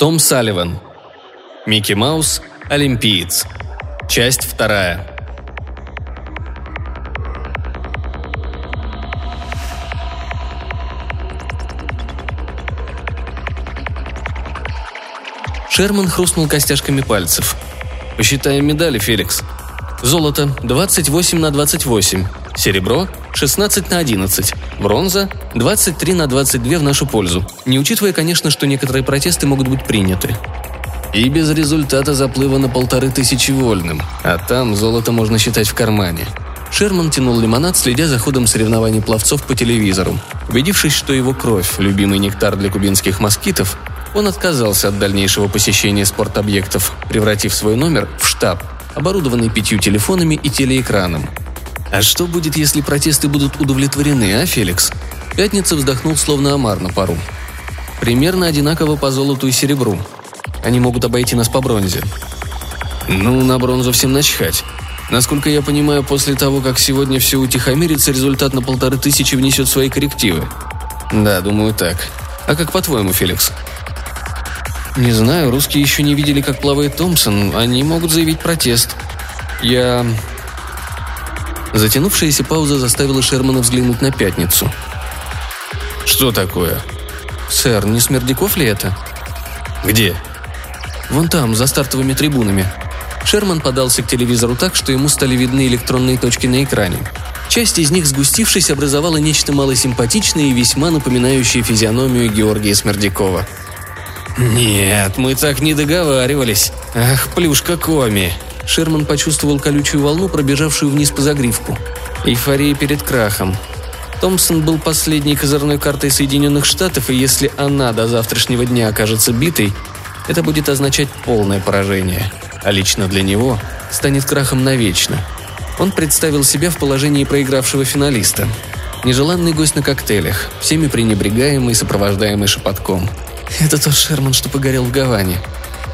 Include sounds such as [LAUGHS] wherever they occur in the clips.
Том Салливан. Микки Маус. Олимпиец. Часть вторая. Шерман хрустнул костяшками пальцев. «Посчитаем медали, Феликс. Золото – 28 на 28. Серебро – 16 на 11. Бронза – 23 на 22 в нашу пользу. Не учитывая, конечно, что некоторые протесты могут быть приняты. И без результата заплыва на полторы тысячи вольным. А там золото можно считать в кармане. Шерман тянул лимонад, следя за ходом соревнований пловцов по телевизору. Убедившись, что его кровь – любимый нектар для кубинских москитов, он отказался от дальнейшего посещения спортобъектов, превратив свой номер в штаб, оборудованный пятью телефонами и телеэкраном. А что будет, если протесты будут удовлетворены, а, Феликс? Пятница вздохнул словно омар на пару. Примерно одинаково по золоту и серебру. Они могут обойти нас по бронзе. Ну, на бронзу всем начхать. Насколько я понимаю, после того, как сегодня все утихомирится, результат на полторы тысячи внесет свои коррективы. Да, думаю так. А как по-твоему, Феликс? Не знаю, русские еще не видели, как плавает Томпсон. Они могут заявить протест. Я... Затянувшаяся пауза заставила Шермана взглянуть на пятницу. «Что такое?» «Сэр, не Смердяков ли это?» «Где?» «Вон там, за стартовыми трибунами». Шерман подался к телевизору так, что ему стали видны электронные точки на экране. Часть из них, сгустившись, образовала нечто малосимпатичное и весьма напоминающее физиономию Георгия Смердякова – «Нет, мы так не договаривались. Ах, плюшка Коми!» Шерман почувствовал колючую волну, пробежавшую вниз по загривку. Эйфория перед крахом. Томпсон был последней козырной картой Соединенных Штатов, и если она до завтрашнего дня окажется битой, это будет означать полное поражение. А лично для него станет крахом навечно. Он представил себя в положении проигравшего финалиста. Нежеланный гость на коктейлях, всеми пренебрегаемый сопровождаемый шепотком – это тот Шерман, что погорел в Гаване.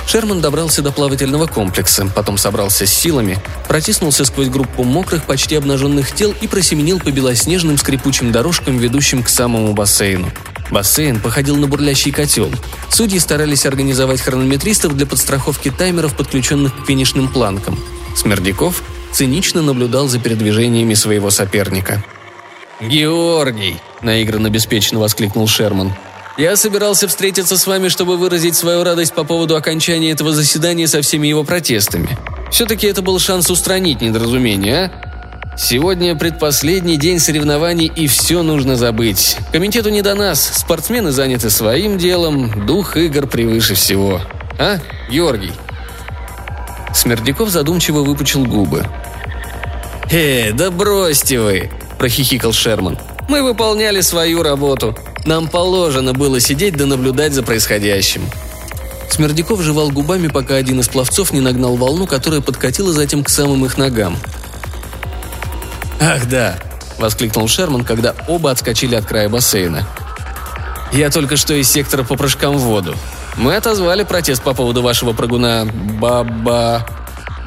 Шерман добрался до плавательного комплекса, потом собрался с силами, протиснулся сквозь группу мокрых, почти обнаженных тел и просеменил по белоснежным скрипучим дорожкам, ведущим к самому бассейну. Бассейн походил на бурлящий котел. Судьи старались организовать хронометристов для подстраховки таймеров, подключенных к финишным планкам. Смердяков цинично наблюдал за передвижениями своего соперника. «Георгий!» – наигранно беспечно воскликнул Шерман. Я собирался встретиться с вами, чтобы выразить свою радость по поводу окончания этого заседания со всеми его протестами. Все-таки это был шанс устранить недоразумение, а? Сегодня предпоследний день соревнований, и все нужно забыть. Комитету не до нас, спортсмены заняты своим делом, дух игр превыше всего. А, Георгий?» Смердяков задумчиво выпучил губы. «Э, да бросьте вы!» – прохихикал Шерман. «Мы выполняли свою работу. Нам положено было сидеть да наблюдать за происходящим. Смердяков жевал губами, пока один из пловцов не нагнал волну, которая подкатила затем к самым их ногам. «Ах, да!» – воскликнул Шерман, когда оба отскочили от края бассейна. «Я только что из сектора по прыжкам в воду. Мы отозвали протест по поводу вашего прыгуна Баба...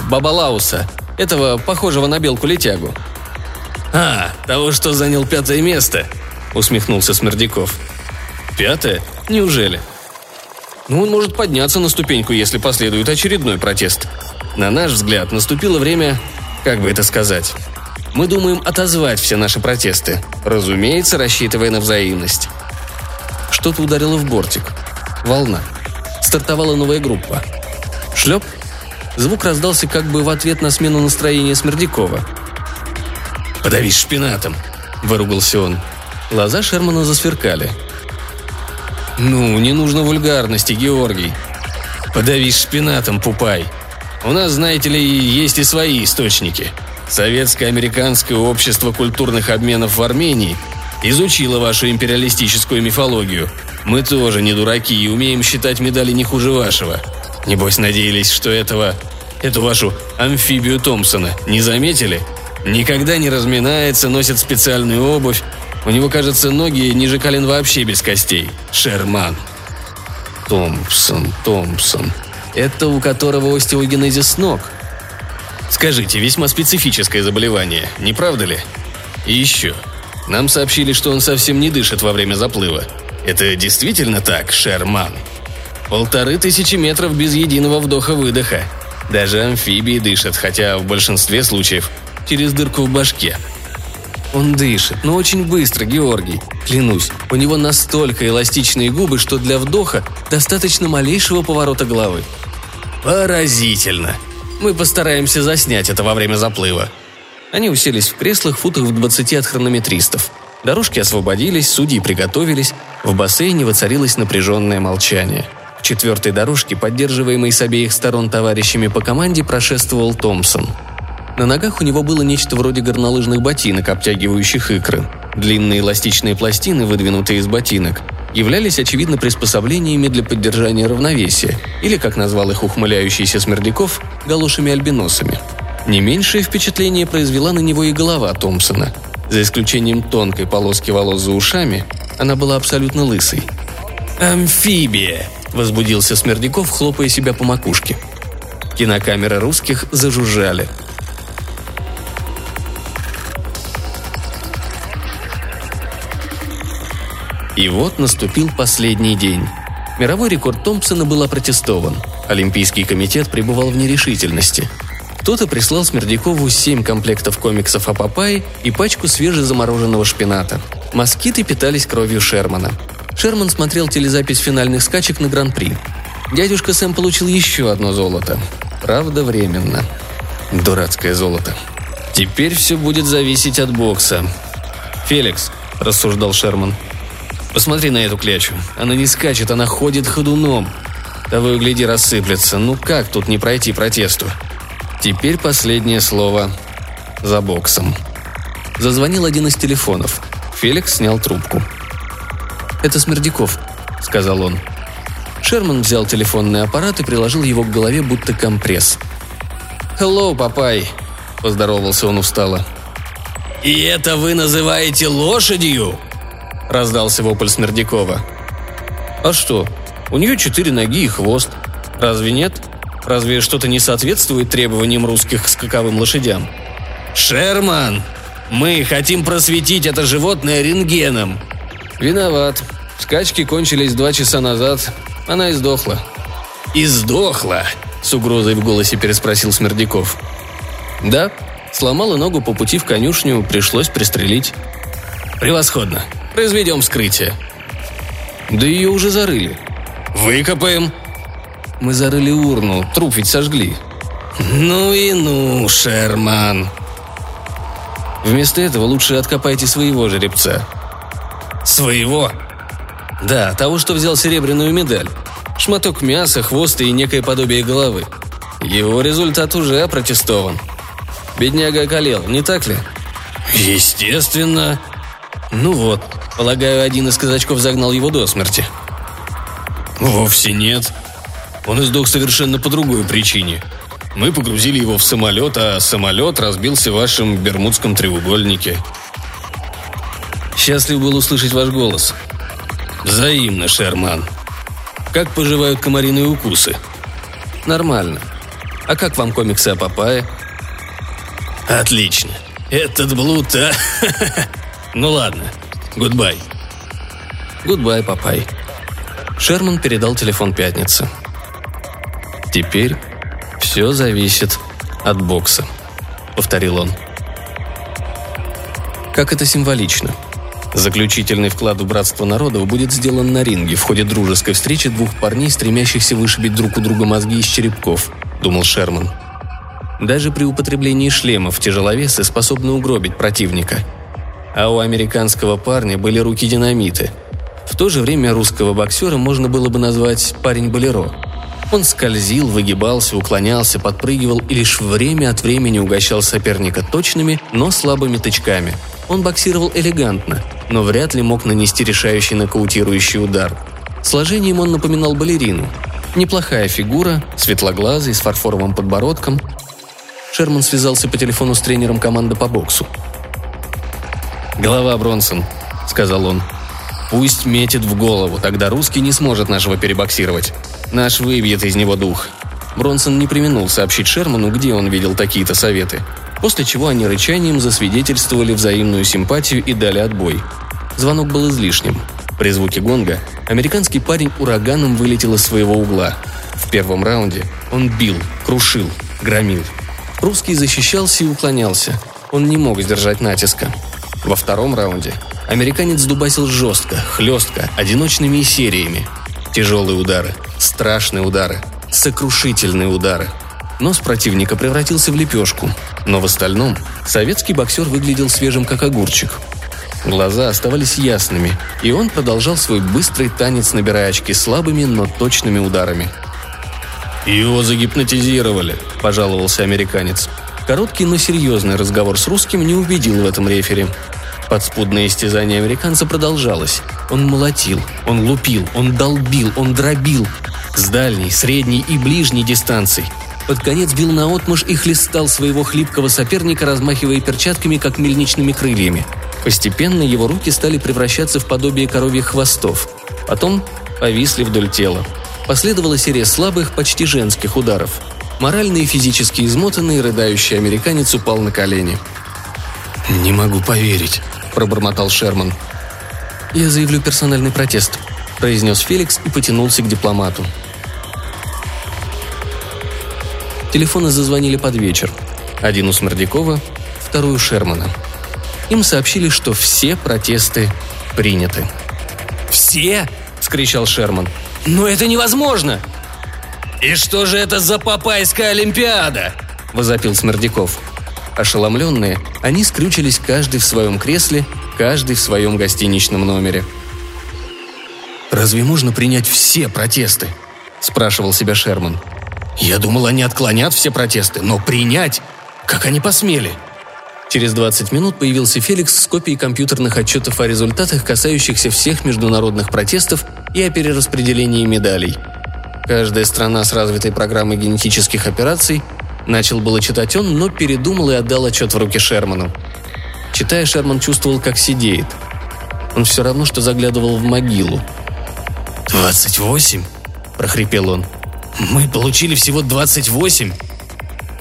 Бабалауса, этого похожего на белку-летягу». «А, того, что занял пятое место», – усмехнулся Смердяков. «Пятое? Неужели?» «Ну, он может подняться на ступеньку, если последует очередной протест. На наш взгляд, наступило время, как бы это сказать, мы думаем отозвать все наши протесты, разумеется, рассчитывая на взаимность». Что-то ударило в бортик. Волна. Стартовала новая группа. Шлеп. Звук раздался как бы в ответ на смену настроения Смердякова. «Подавись шпинатом!» – выругался он. Глаза Шермана засверкали. «Ну, не нужно вульгарности, Георгий. Подавись шпинатом, пупай. У нас, знаете ли, есть и свои источники. Советско-американское общество культурных обменов в Армении изучило вашу империалистическую мифологию. Мы тоже не дураки и умеем считать медали не хуже вашего. Небось, надеялись, что этого... Эту вашу амфибию Томпсона не заметили? Никогда не разминается, носит специальную обувь, у него, кажется, ноги ниже колен вообще без костей. Шерман. Томпсон, Томпсон. Это у которого остеогенезис ног. Скажите, весьма специфическое заболевание, не правда ли? И еще. Нам сообщили, что он совсем не дышит во время заплыва. Это действительно так, Шерман? Полторы тысячи метров без единого вдоха-выдоха. Даже амфибии дышат, хотя в большинстве случаев через дырку в башке. Он дышит, но очень быстро, Георгий. Клянусь, у него настолько эластичные губы, что для вдоха достаточно малейшего поворота головы. Поразительно. Мы постараемся заснять это во время заплыва. Они уселись в креслах футах в 20 от хронометристов. Дорожки освободились, судьи приготовились, в бассейне воцарилось напряженное молчание. В четвертой дорожке, поддерживаемой с обеих сторон товарищами по команде, прошествовал Томпсон. На ногах у него было нечто вроде горнолыжных ботинок, обтягивающих икры. Длинные эластичные пластины, выдвинутые из ботинок, являлись, очевидно, приспособлениями для поддержания равновесия, или, как назвал их ухмыляющийся Смердяков, галошами-альбиносами. Не меньшее впечатление произвела на него и голова Томпсона. За исключением тонкой полоски волос за ушами, она была абсолютно лысой. «Амфибия!» – возбудился Смердяков, хлопая себя по макушке. Кинокамеры русских зажужжали – И вот наступил последний день. Мировой рекорд Томпсона был опротестован. Олимпийский комитет пребывал в нерешительности. Кто-то прислал Смердякову семь комплектов комиксов о Папайе и пачку свежезамороженного шпината. Москиты питались кровью Шермана. Шерман смотрел телезапись финальных скачек на Гран-при. Дядюшка Сэм получил еще одно золото. Правда, временно. Дурацкое золото. Теперь все будет зависеть от бокса. «Феликс», – рассуждал Шерман, Посмотри на эту клячу. Она не скачет, она ходит ходуном. Того и гляди рассыплется. Ну как тут не пройти протесту? Теперь последнее слово за боксом. Зазвонил один из телефонов. Феликс снял трубку. «Это Смердяков», — сказал он. Шерман взял телефонный аппарат и приложил его к голове, будто компресс. «Hello, папай», — поздоровался он устало. «И это вы называете лошадью?» – раздался вопль Смердякова. «А что? У нее четыре ноги и хвост. Разве нет? Разве что-то не соответствует требованиям русских к скаковым лошадям?» «Шерман! Мы хотим просветить это животное рентгеном!» «Виноват. Скачки кончились два часа назад. Она издохла». «Издохла?» – с угрозой в голосе переспросил Смердяков. «Да. Сломала ногу по пути в конюшню, пришлось пристрелить». «Превосходно. Произведем вскрытие». «Да ее уже зарыли». «Выкопаем». «Мы зарыли урну, труп ведь сожгли». «Ну и ну, Шерман». «Вместо этого лучше откопайте своего жеребца». «Своего?» «Да, того, что взял серебряную медаль. Шматок мяса, хвоста и некое подобие головы. Его результат уже опротестован. Бедняга околел, не так ли?» «Естественно», ну вот, полагаю, один из казачков загнал его до смерти. Вовсе нет. Он издох совершенно по другой причине. Мы погрузили его в самолет, а самолет разбился в вашем Бермудском треугольнике. Счастлив был услышать ваш голос. Взаимно, Шерман. Как поживают комариные укусы? Нормально. А как вам комиксы о Папае? Отлично. Этот Блуто, а? [LAUGHS] Ну ладно. Goodbye. Goodbye, Папай. Шерман передал телефон Пятнице. Теперь все зависит от бокса, повторил он. Как это символично. Заключительный вклад в братство народов будет сделан на ринге в ходе дружеской встречи двух парней, стремящихся вышибить друг у друга мозги из черепков, думал Шерман. Даже при употреблении шлемов тяжеловесы способны угробить противника – а у американского парня были руки динамиты. В то же время русского боксера можно было бы назвать «парень-болеро». Он скользил, выгибался, уклонялся, подпрыгивал и лишь время от времени угощал соперника точными, но слабыми тычками. Он боксировал элегантно, но вряд ли мог нанести решающий нокаутирующий удар. Сложением он напоминал балерину. Неплохая фигура, светлоглазый, с фарфоровым подбородком. Шерман связался по телефону с тренером команды по боксу. «Голова, Бронсон», — сказал он. «Пусть метит в голову, тогда русский не сможет нашего перебоксировать. Наш выбьет из него дух». Бронсон не применул сообщить Шерману, где он видел такие-то советы, после чего они рычанием засвидетельствовали взаимную симпатию и дали отбой. Звонок был излишним. При звуке гонга американский парень ураганом вылетел из своего угла. В первом раунде он бил, крушил, громил. Русский защищался и уклонялся. Он не мог сдержать натиска. Во втором раунде американец дубасил жестко, хлестко, одиночными сериями. Тяжелые удары, страшные удары, сокрушительные удары. Нос противника превратился в лепешку, но в остальном советский боксер выглядел свежим как огурчик. Глаза оставались ясными, и он продолжал свой быстрый танец, набирая очки слабыми, но точными ударами. «Его загипнотизировали», – пожаловался американец. Короткий, но серьезный разговор с русским не убедил в этом рефери. Подспудное истязание американца продолжалось. Он молотил, он лупил, он долбил, он дробил. С дальней, средней и ближней дистанций. Под конец бил наотмашь и хлестал своего хлипкого соперника, размахивая перчатками, как мельничными крыльями. Постепенно его руки стали превращаться в подобие коровьих хвостов. Потом повисли вдоль тела. Последовала серия слабых, почти женских ударов. Морально и физически измотанный, рыдающий американец упал на колени. «Не могу поверить», – пробормотал Шерман. «Я заявлю персональный протест», – произнес Феликс и потянулся к дипломату. Телефоны зазвонили под вечер. Один у Смердякова, второй у Шермана. Им сообщили, что все протесты приняты. «Все?» – скричал Шерман. «Но это невозможно!» «И что же это за папайская Олимпиада?» – возопил Смердяков. Ошеломленные, они скрючились каждый в своем кресле, каждый в своем гостиничном номере. «Разве можно принять все протесты?» – спрашивал себя Шерман. «Я думал, они отклонят все протесты, но принять? Как они посмели?» Через 20 минут появился Феликс с копией компьютерных отчетов о результатах, касающихся всех международных протестов и о перераспределении медалей. Каждая страна с развитой программой генетических операций начал было читать он, но передумал и отдал отчет в руки Шерману. Читая, Шерман чувствовал, как сидеет. Он все равно, что заглядывал в могилу. «Двадцать восемь?» – прохрипел он. «Мы получили всего двадцать восемь?»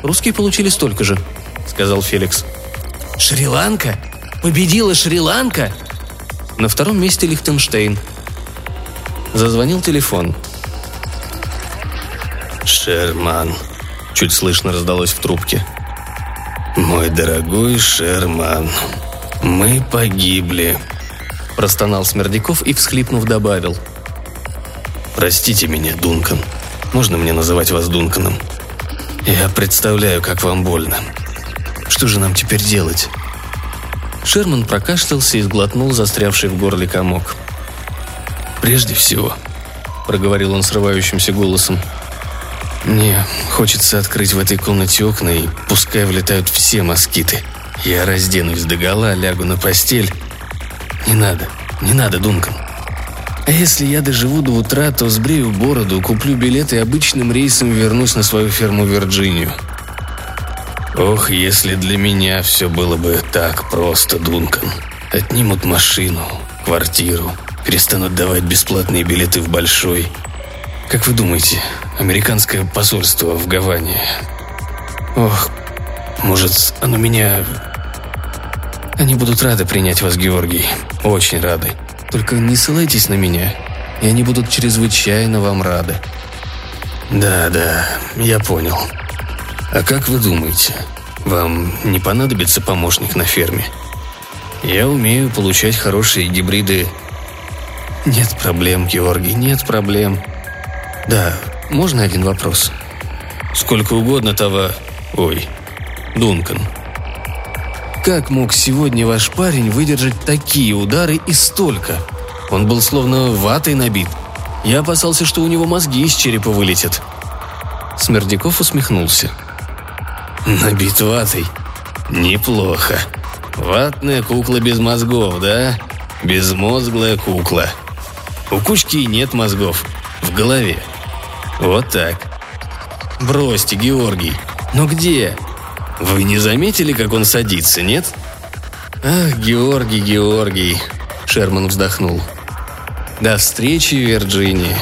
«Русские получили столько же», – сказал Феликс. «Шри-Ланка? Победила Шри-Ланка?» На втором месте Лихтенштейн. Зазвонил телефон. «Шерман», — чуть слышно раздалось в трубке. «Мой дорогой Шерман, мы погибли», — простонал Смердяков и, всхлипнув, добавил. «Простите меня, Дункан. Можно мне называть вас Дунканом? Я представляю, как вам больно. Что же нам теперь делать?» Шерман прокашлялся и сглотнул застрявший в горле комок. «Прежде всего», — проговорил он срывающимся голосом, — «мне хочется открыть в этой комнате окна, и пускай влетают все москиты. Я разденусь догола, лягу на постель. Не надо, не надо, Дункан. А если я доживу до утра, то сбрею бороду, куплю билет и обычным рейсом вернусь на свою ферму в Вирджинию. Ох, если для меня все было бы так просто, Дункан. Отнимут машину, квартиру, перестанут давать бесплатные билеты в Большой. Как вы думаете, американское посольство в Гаване... Ох, может, оно меня... Они будут рады принять вас, Георгий. Очень рады. Только не ссылайтесь на меня, и они будут чрезвычайно вам рады. Да, да, я понял. А как вы думаете, вам не понадобится помощник на ферме? Я умею получать хорошие гибриды. Нет проблем, Георгий, нет проблем. Да, можно один вопрос? Сколько угодно того... Ой, Дункан. Как мог сегодня ваш парень выдержать такие удары и столько? Он был словно ватой набит. Я опасался, что у него мозги из черепа вылетят. Смердяков усмехнулся. Набит ватой? Неплохо. Ватная кукла без мозгов, да? Безмозглая кукла. У кучки нет мозгов. В голове. Вот так. Бросьте, Георгий. Но где? Вы не заметили, как он садится, нет? Ах, Георгий, Георгий. Шерман вздохнул. До встречи, Вирджиния.